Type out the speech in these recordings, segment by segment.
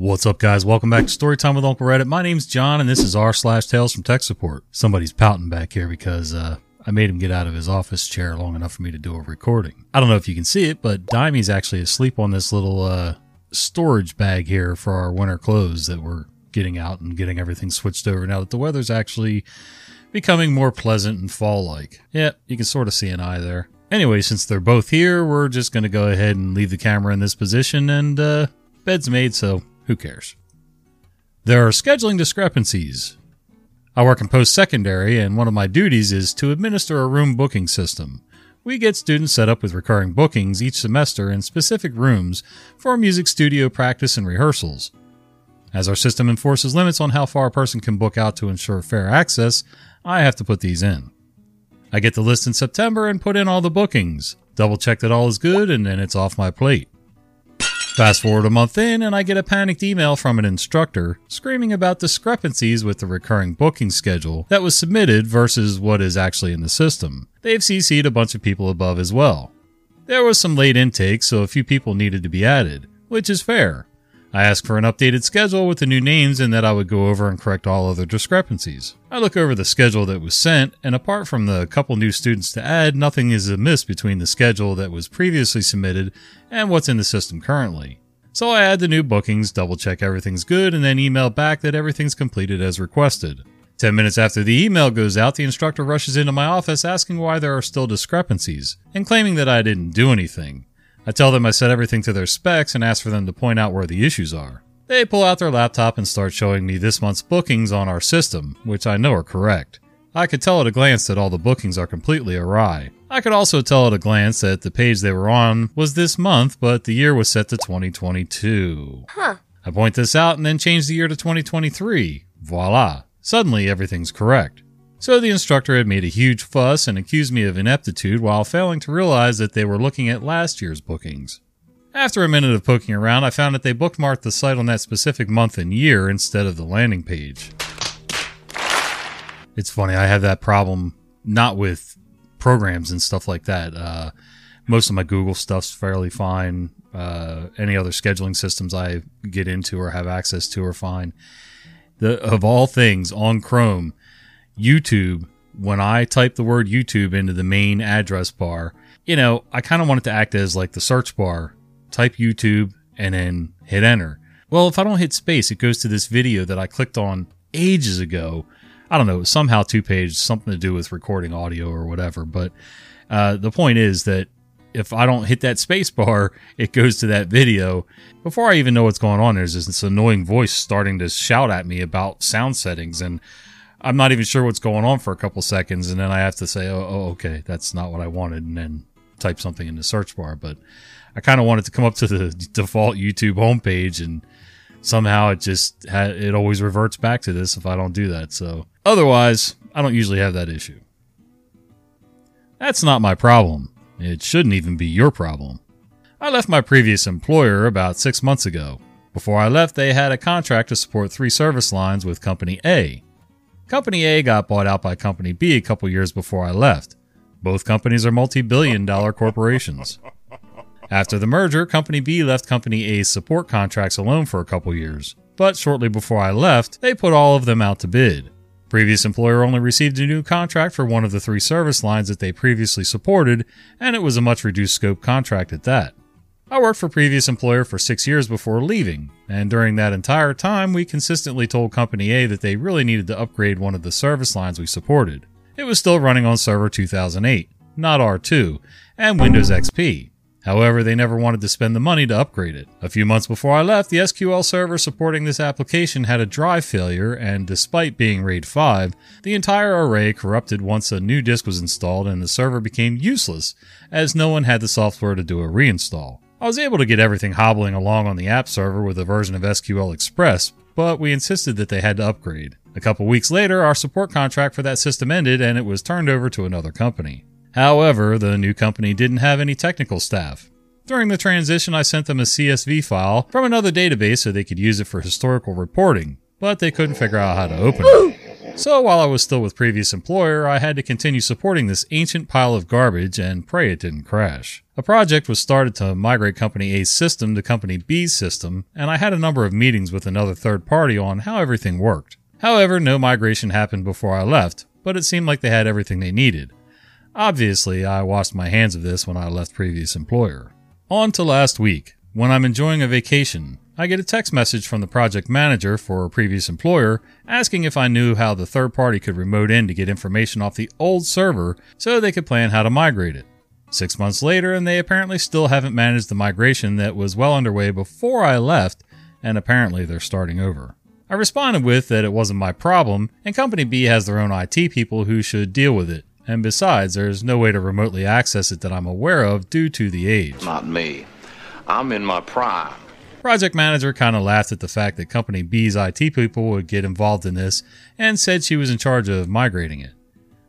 What's up, guys? Welcome back to Storytime with Uncle Reddit. My name's John, and this is r slash Tales from Tech Support. Somebody's pouting back here because uh, I made him get out of his office chair long enough for me to do a recording. I don't know if you can see it, but Dimey's actually asleep on this little uh, storage bag here for our winter clothes that we're getting out and getting everything switched over now that the weather's actually becoming more pleasant and fall-like. Yeah, you can sort of see an eye there. Anyway, since they're both here, we're just going to go ahead and leave the camera in this position and uh, bed's made, so who cares? There are scheduling discrepancies. I work in post secondary, and one of my duties is to administer a room booking system. We get students set up with recurring bookings each semester in specific rooms for music studio practice and rehearsals. As our system enforces limits on how far a person can book out to ensure fair access, I have to put these in. I get the list in September and put in all the bookings, double check that all is good, and then it's off my plate. Fast forward a month in, and I get a panicked email from an instructor screaming about discrepancies with the recurring booking schedule that was submitted versus what is actually in the system. They've CC'd a bunch of people above as well. There was some late intake, so a few people needed to be added, which is fair. I asked for an updated schedule with the new names and that I would go over and correct all other discrepancies. I look over the schedule that was sent, and apart from the couple new students to add, nothing is amiss between the schedule that was previously submitted and what's in the system currently. So I add the new bookings, double check everything's good, and then email back that everything's completed as requested. Ten minutes after the email goes out, the instructor rushes into my office asking why there are still discrepancies, and claiming that I didn't do anything. I tell them I set everything to their specs and ask for them to point out where the issues are. They pull out their laptop and start showing me this month's bookings on our system, which I know are correct. I could tell at a glance that all the bookings are completely awry. I could also tell at a glance that the page they were on was this month, but the year was set to 2022. Huh. I point this out and then change the year to 2023. Voila. Suddenly everything's correct. So the instructor had made a huge fuss and accused me of ineptitude while failing to realize that they were looking at last year's bookings. After a minute of poking around, I found that they bookmarked the site on that specific month and year instead of the landing page. It's funny, I have that problem not with programs and stuff like that. Uh, most of my Google stuff's fairly fine. Uh, any other scheduling systems I get into or have access to are fine. The, of all things on Chrome, YouTube, when I type the word YouTube into the main address bar, you know, I kind of want it to act as like the search bar. Type YouTube and then hit enter. Well, if I don't hit space, it goes to this video that I clicked on ages ago. I don't know, somehow two page, something to do with recording audio or whatever. But uh, the point is that if I don't hit that space bar, it goes to that video. Before I even know what's going on, there's this annoying voice starting to shout at me about sound settings and I'm not even sure what's going on for a couple seconds, and then I have to say, oh, oh okay, that's not what I wanted, and then type something in the search bar. But I kind of wanted to come up to the default YouTube homepage, and somehow it just ha- it always reverts back to this if I don't do that. So otherwise, I don't usually have that issue. That's not my problem. It shouldn't even be your problem. I left my previous employer about six months ago. Before I left, they had a contract to support three service lines with Company A. Company A got bought out by Company B a couple years before I left. Both companies are multi billion dollar corporations. After the merger, Company B left Company A's support contracts alone for a couple years. But shortly before I left, they put all of them out to bid. Previous employer only received a new contract for one of the three service lines that they previously supported, and it was a much reduced scope contract at that. I worked for previous employer for six years before leaving, and during that entire time, we consistently told Company A that they really needed to upgrade one of the service lines we supported. It was still running on Server 2008, not R2, and Windows XP. However, they never wanted to spend the money to upgrade it. A few months before I left, the SQL server supporting this application had a drive failure, and despite being RAID 5, the entire array corrupted once a new disk was installed and the server became useless, as no one had the software to do a reinstall. I was able to get everything hobbling along on the app server with a version of SQL Express, but we insisted that they had to upgrade. A couple weeks later, our support contract for that system ended and it was turned over to another company. However, the new company didn't have any technical staff. During the transition, I sent them a CSV file from another database so they could use it for historical reporting, but they couldn't figure out how to open it. So while I was still with previous employer, I had to continue supporting this ancient pile of garbage and pray it didn't crash. A project was started to migrate Company A's system to Company B's system, and I had a number of meetings with another third party on how everything worked. However, no migration happened before I left, but it seemed like they had everything they needed. Obviously, I washed my hands of this when I left previous employer. On to last week. When I'm enjoying a vacation, I get a text message from the project manager for a previous employer asking if I knew how the third party could remote in to get information off the old server so they could plan how to migrate it. Six months later, and they apparently still haven't managed the migration that was well underway before I left, and apparently they're starting over. I responded with that it wasn't my problem, and Company B has their own IT people who should deal with it. And besides, there's no way to remotely access it that I'm aware of due to the age. Not me. I'm in my prime. Project manager kind of laughed at the fact that Company B's IT people would get involved in this and said she was in charge of migrating it.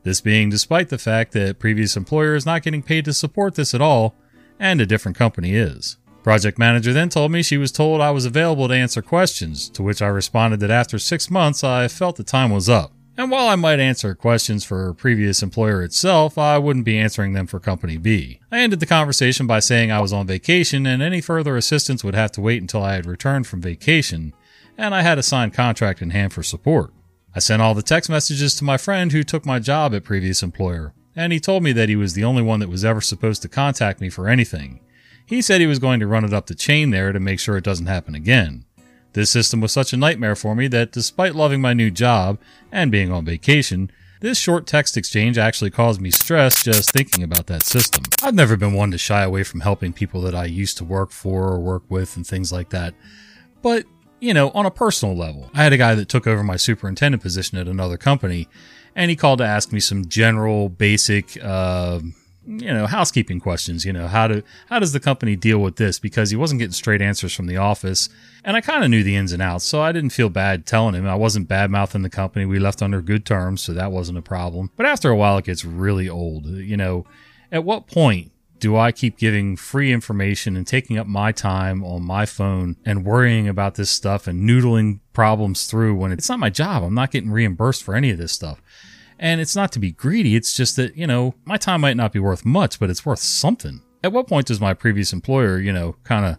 This being despite the fact that previous employer is not getting paid to support this at all, and a different company is. Project manager then told me she was told I was available to answer questions, to which I responded that after six months I felt the time was up. And while I might answer questions for previous employer itself, I wouldn't be answering them for Company B. I ended the conversation by saying I was on vacation and any further assistance would have to wait until I had returned from vacation, and I had a signed contract in hand for support. I sent all the text messages to my friend who took my job at previous employer, and he told me that he was the only one that was ever supposed to contact me for anything. He said he was going to run it up the chain there to make sure it doesn't happen again. This system was such a nightmare for me that despite loving my new job and being on vacation, this short text exchange actually caused me stress just thinking about that system. I've never been one to shy away from helping people that I used to work for or work with and things like that. But, you know, on a personal level, I had a guy that took over my superintendent position at another company, and he called to ask me some general, basic, uh, you know housekeeping questions you know how do how does the company deal with this? Because he wasn't getting straight answers from the office. And i kind of knew the ins and outs so i didn't feel bad telling him. I wasn't bad mouthing the company. We left under good terms so that wasn't a problem. But after a while it gets really old. You know at what point do I keep giving free information and taking up my time on my phone and worrying about this stuff and noodling problems through when it's not my job? I'm not getting reimbursed for any of this stuff. And it's not to be greedy, it's just that, you know, my time might not be worth much, but it's worth something. At what point does my previous employer, you know, kind of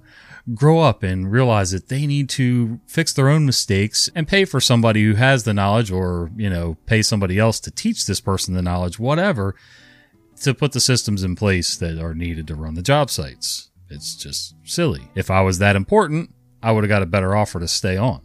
grow up and realize that they need to fix their own mistakes and pay for somebody who has the knowledge or, you know, pay somebody else to teach this person the knowledge, whatever, to put the systems in place that are needed to run the job sites. It's just silly. If I was that important, I would have got a better offer to stay on.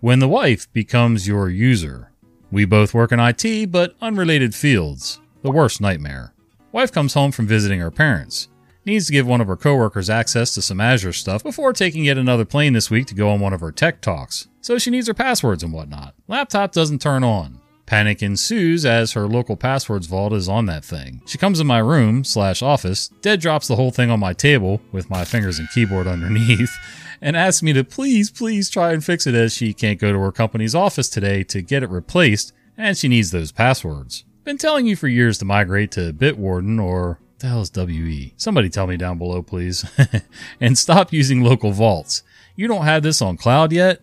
When the wife becomes your user, we both work in IT, but unrelated fields. The worst nightmare. Wife comes home from visiting her parents. Needs to give one of her coworkers access to some Azure stuff before taking yet another plane this week to go on one of her tech talks. So she needs her passwords and whatnot. Laptop doesn't turn on. Panic ensues as her local passwords vault is on that thing. She comes in my room slash office, dead drops the whole thing on my table with my fingers and keyboard underneath, and asks me to please, please try and fix it as she can't go to her company's office today to get it replaced and she needs those passwords. Been telling you for years to migrate to Bitwarden or the hell is WE? Somebody tell me down below, please. and stop using local vaults. You don't have this on cloud yet?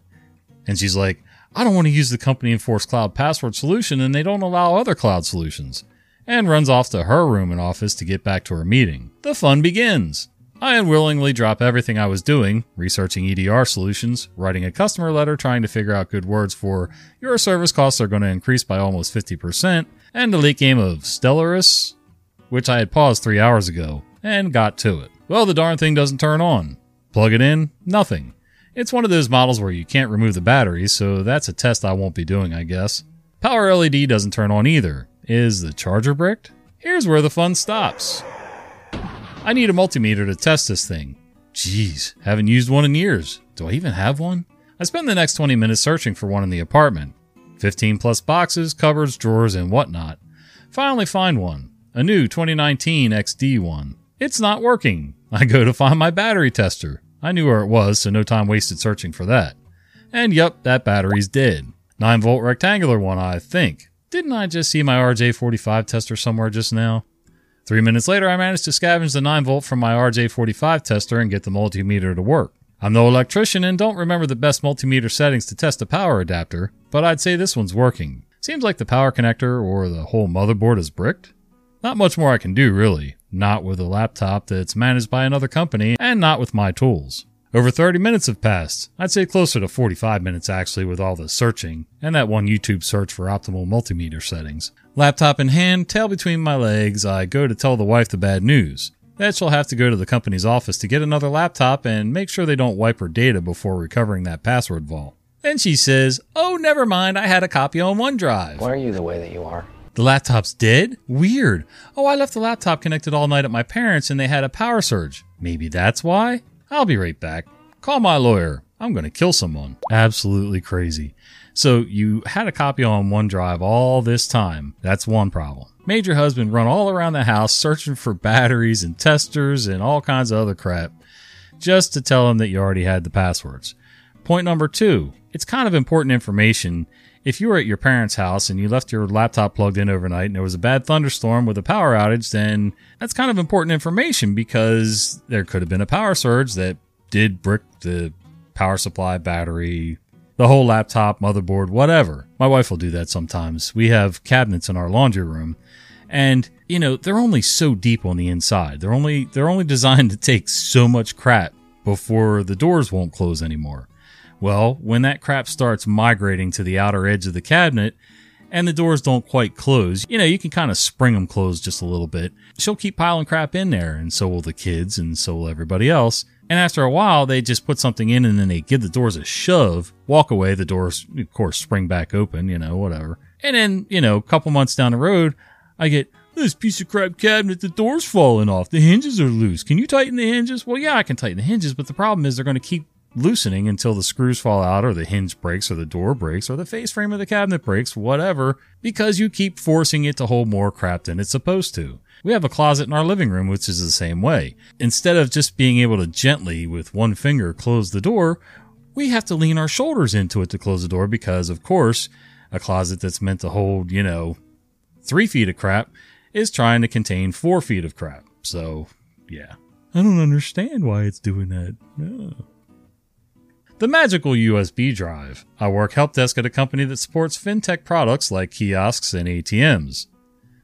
And she's like, I don't want to use the company enforced cloud password solution and they don't allow other cloud solutions. And runs off to her room and office to get back to her meeting. The fun begins. I unwillingly drop everything I was doing, researching EDR solutions, writing a customer letter trying to figure out good words for your service costs are going to increase by almost 50%, and the late game of Stellaris, which I had paused three hours ago, and got to it. Well, the darn thing doesn't turn on. Plug it in, nothing. It's one of those models where you can't remove the batteries, so that's a test I won't be doing, I guess. Power LED doesn't turn on either. Is the charger bricked? Here's where the fun stops. I need a multimeter to test this thing. Jeez, haven't used one in years. Do I even have one? I spend the next 20 minutes searching for one in the apartment. 15 plus boxes, cupboards, drawers, and whatnot. Finally find one. A new 2019 XD one. It's not working. I go to find my battery tester. I knew where it was, so no time wasted searching for that. And yep, that battery's dead. 9 volt rectangular one, I think. Didn't I just see my RJ45 tester somewhere just now? Three minutes later, I managed to scavenge the 9 volt from my RJ45 tester and get the multimeter to work. I'm no electrician and don't remember the best multimeter settings to test a power adapter, but I'd say this one's working. Seems like the power connector or the whole motherboard is bricked. Not much more I can do, really. Not with a laptop that's managed by another company, and not with my tools. Over 30 minutes have passed. I'd say closer to 45 minutes actually with all the searching, and that one YouTube search for optimal multimeter settings. Laptop in hand, tail between my legs, I go to tell the wife the bad news. That she'll have to go to the company's office to get another laptop and make sure they don't wipe her data before recovering that password vault. Then she says, Oh, never mind, I had a copy on OneDrive. Why are you the way that you are? The laptop's dead? Weird. Oh, I left the laptop connected all night at my parents and they had a power surge. Maybe that's why? I'll be right back. Call my lawyer. I'm going to kill someone. Absolutely crazy. So you had a copy on OneDrive all this time. That's one problem. Made your husband run all around the house searching for batteries and testers and all kinds of other crap just to tell him that you already had the passwords. Point number two, it's kind of important information. If you were at your parents' house and you left your laptop plugged in overnight and there was a bad thunderstorm with a power outage, then that's kind of important information because there could have been a power surge that did brick the power supply, battery, the whole laptop, motherboard, whatever. My wife will do that sometimes. We have cabinets in our laundry room and you know, they're only so deep on the inside. They're only they're only designed to take so much crap before the doors won't close anymore. Well, when that crap starts migrating to the outer edge of the cabinet and the doors don't quite close, you know, you can kind of spring them closed just a little bit. She'll keep piling crap in there, and so will the kids, and so will everybody else. And after a while, they just put something in and then they give the doors a shove, walk away, the doors, of course, spring back open, you know, whatever. And then, you know, a couple months down the road, I get, this piece of crap cabinet, the door's falling off. The hinges are loose. Can you tighten the hinges? Well, yeah, I can tighten the hinges, but the problem is they're going to keep loosening until the screws fall out or the hinge breaks or the door breaks or the face frame of the cabinet breaks, whatever, because you keep forcing it to hold more crap than it's supposed to. We have a closet in our living room, which is the same way. Instead of just being able to gently, with one finger, close the door, we have to lean our shoulders into it to close the door because, of course, a closet that's meant to hold, you know, three feet of crap is trying to contain four feet of crap. So, yeah. I don't understand why it's doing that. No. The magical USB drive. I work help desk at a company that supports fintech products like kiosks and ATMs.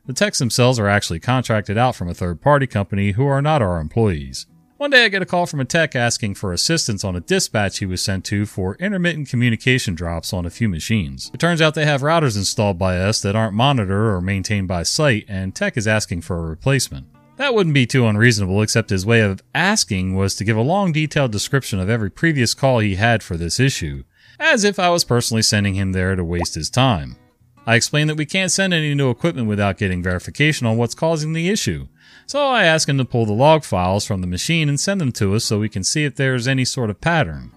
The techs themselves are actually contracted out from a third party company who are not our employees. One day I get a call from a tech asking for assistance on a dispatch he was sent to for intermittent communication drops on a few machines. It turns out they have routers installed by us that aren't monitored or maintained by site, and tech is asking for a replacement. That wouldn't be too unreasonable, except his way of asking was to give a long detailed description of every previous call he had for this issue, as if I was personally sending him there to waste his time. I explained that we can't send any new equipment without getting verification on what's causing the issue, so I asked him to pull the log files from the machine and send them to us so we can see if there's any sort of pattern.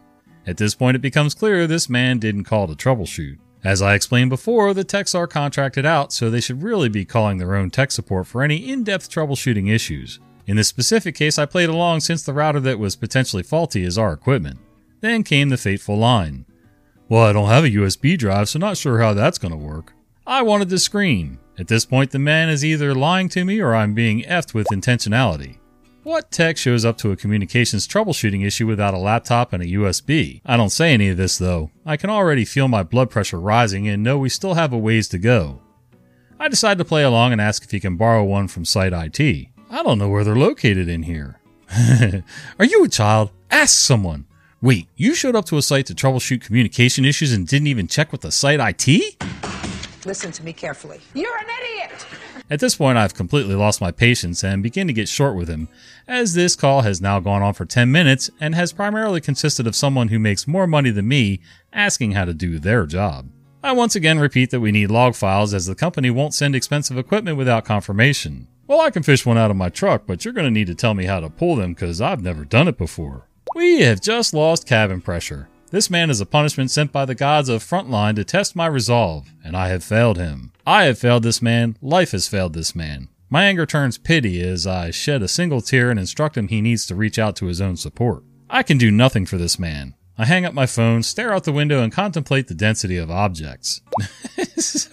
At this point, it becomes clear this man didn't call to troubleshoot. As I explained before, the techs are contracted out, so they should really be calling their own tech support for any in depth troubleshooting issues. In this specific case, I played along since the router that was potentially faulty is our equipment. Then came the fateful line. Well, I don't have a USB drive, so not sure how that's going to work. I wanted to scream. At this point, the man is either lying to me or I'm being effed with intentionality. What tech shows up to a communications troubleshooting issue without a laptop and a USB? I don't say any of this though. I can already feel my blood pressure rising and know we still have a ways to go. I decide to play along and ask if he can borrow one from Site IT. I don't know where they're located in here. Are you a child? Ask someone. Wait, you showed up to a site to troubleshoot communication issues and didn't even check with the Site IT? Listen to me carefully. You're an idiot! At this point, I've completely lost my patience and begin to get short with him, as this call has now gone on for 10 minutes and has primarily consisted of someone who makes more money than me asking how to do their job. I once again repeat that we need log files as the company won't send expensive equipment without confirmation. Well, I can fish one out of my truck, but you're going to need to tell me how to pull them because I've never done it before. We have just lost cabin pressure. This man is a punishment sent by the gods of Frontline to test my resolve, and I have failed him. I have failed this man, life has failed this man. My anger turns pity as I shed a single tear and instruct him he needs to reach out to his own support. I can do nothing for this man. I hang up my phone, stare out the window, and contemplate the density of objects.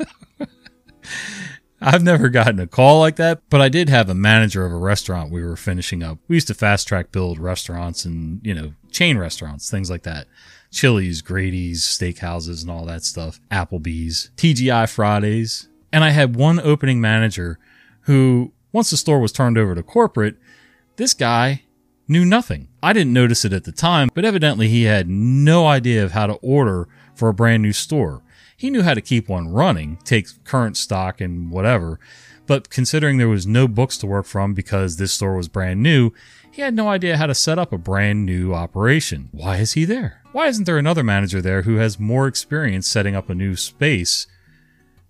I've never gotten a call like that, but I did have a manager of a restaurant we were finishing up. We used to fast track build restaurants and, you know, chain restaurants, things like that. Chili's, Grady's, steakhouses, and all that stuff. Applebee's, TGI Fridays. And I had one opening manager who, once the store was turned over to corporate, this guy knew nothing. I didn't notice it at the time, but evidently he had no idea of how to order for a brand new store. He knew how to keep one running, take current stock and whatever, but considering there was no books to work from because this store was brand new, he had no idea how to set up a brand new operation. Why is he there? Why isn't there another manager there who has more experience setting up a new space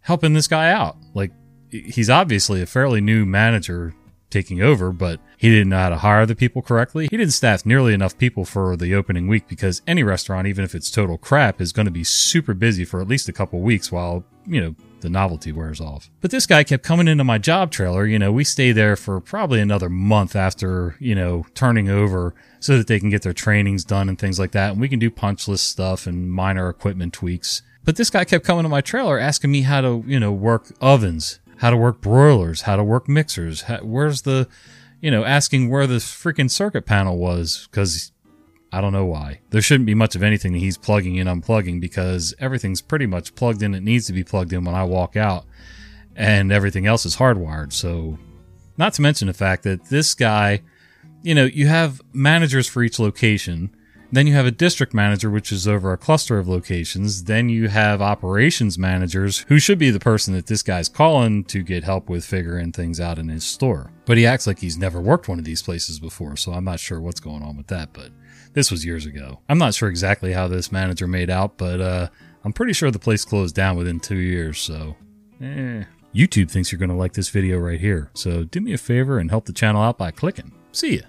helping this guy out? Like, he's obviously a fairly new manager taking over, but he didn't know how to hire the people correctly. He didn't staff nearly enough people for the opening week because any restaurant, even if it's total crap, is going to be super busy for at least a couple weeks while, you know, the novelty wears off. But this guy kept coming into my job trailer. You know, we stay there for probably another month after, you know, turning over so that they can get their trainings done and things like that. And we can do punch list stuff and minor equipment tweaks. But this guy kept coming to my trailer asking me how to, you know, work ovens how to work broilers, how to work mixers. How, where's the, you know, asking where the freaking circuit panel was because I don't know why. There shouldn't be much of anything that he's plugging in, unplugging because everything's pretty much plugged in. It needs to be plugged in when I walk out, and everything else is hardwired. So, not to mention the fact that this guy, you know, you have managers for each location then you have a district manager, which is over a cluster of locations. Then you have operations managers, who should be the person that this guy's calling to get help with figuring things out in his store. But he acts like he's never worked one of these places before, so I'm not sure what's going on with that, but this was years ago. I'm not sure exactly how this manager made out, but uh, I'm pretty sure the place closed down within two years, so eh. YouTube thinks you're going to like this video right here, so do me a favor and help the channel out by clicking. See ya.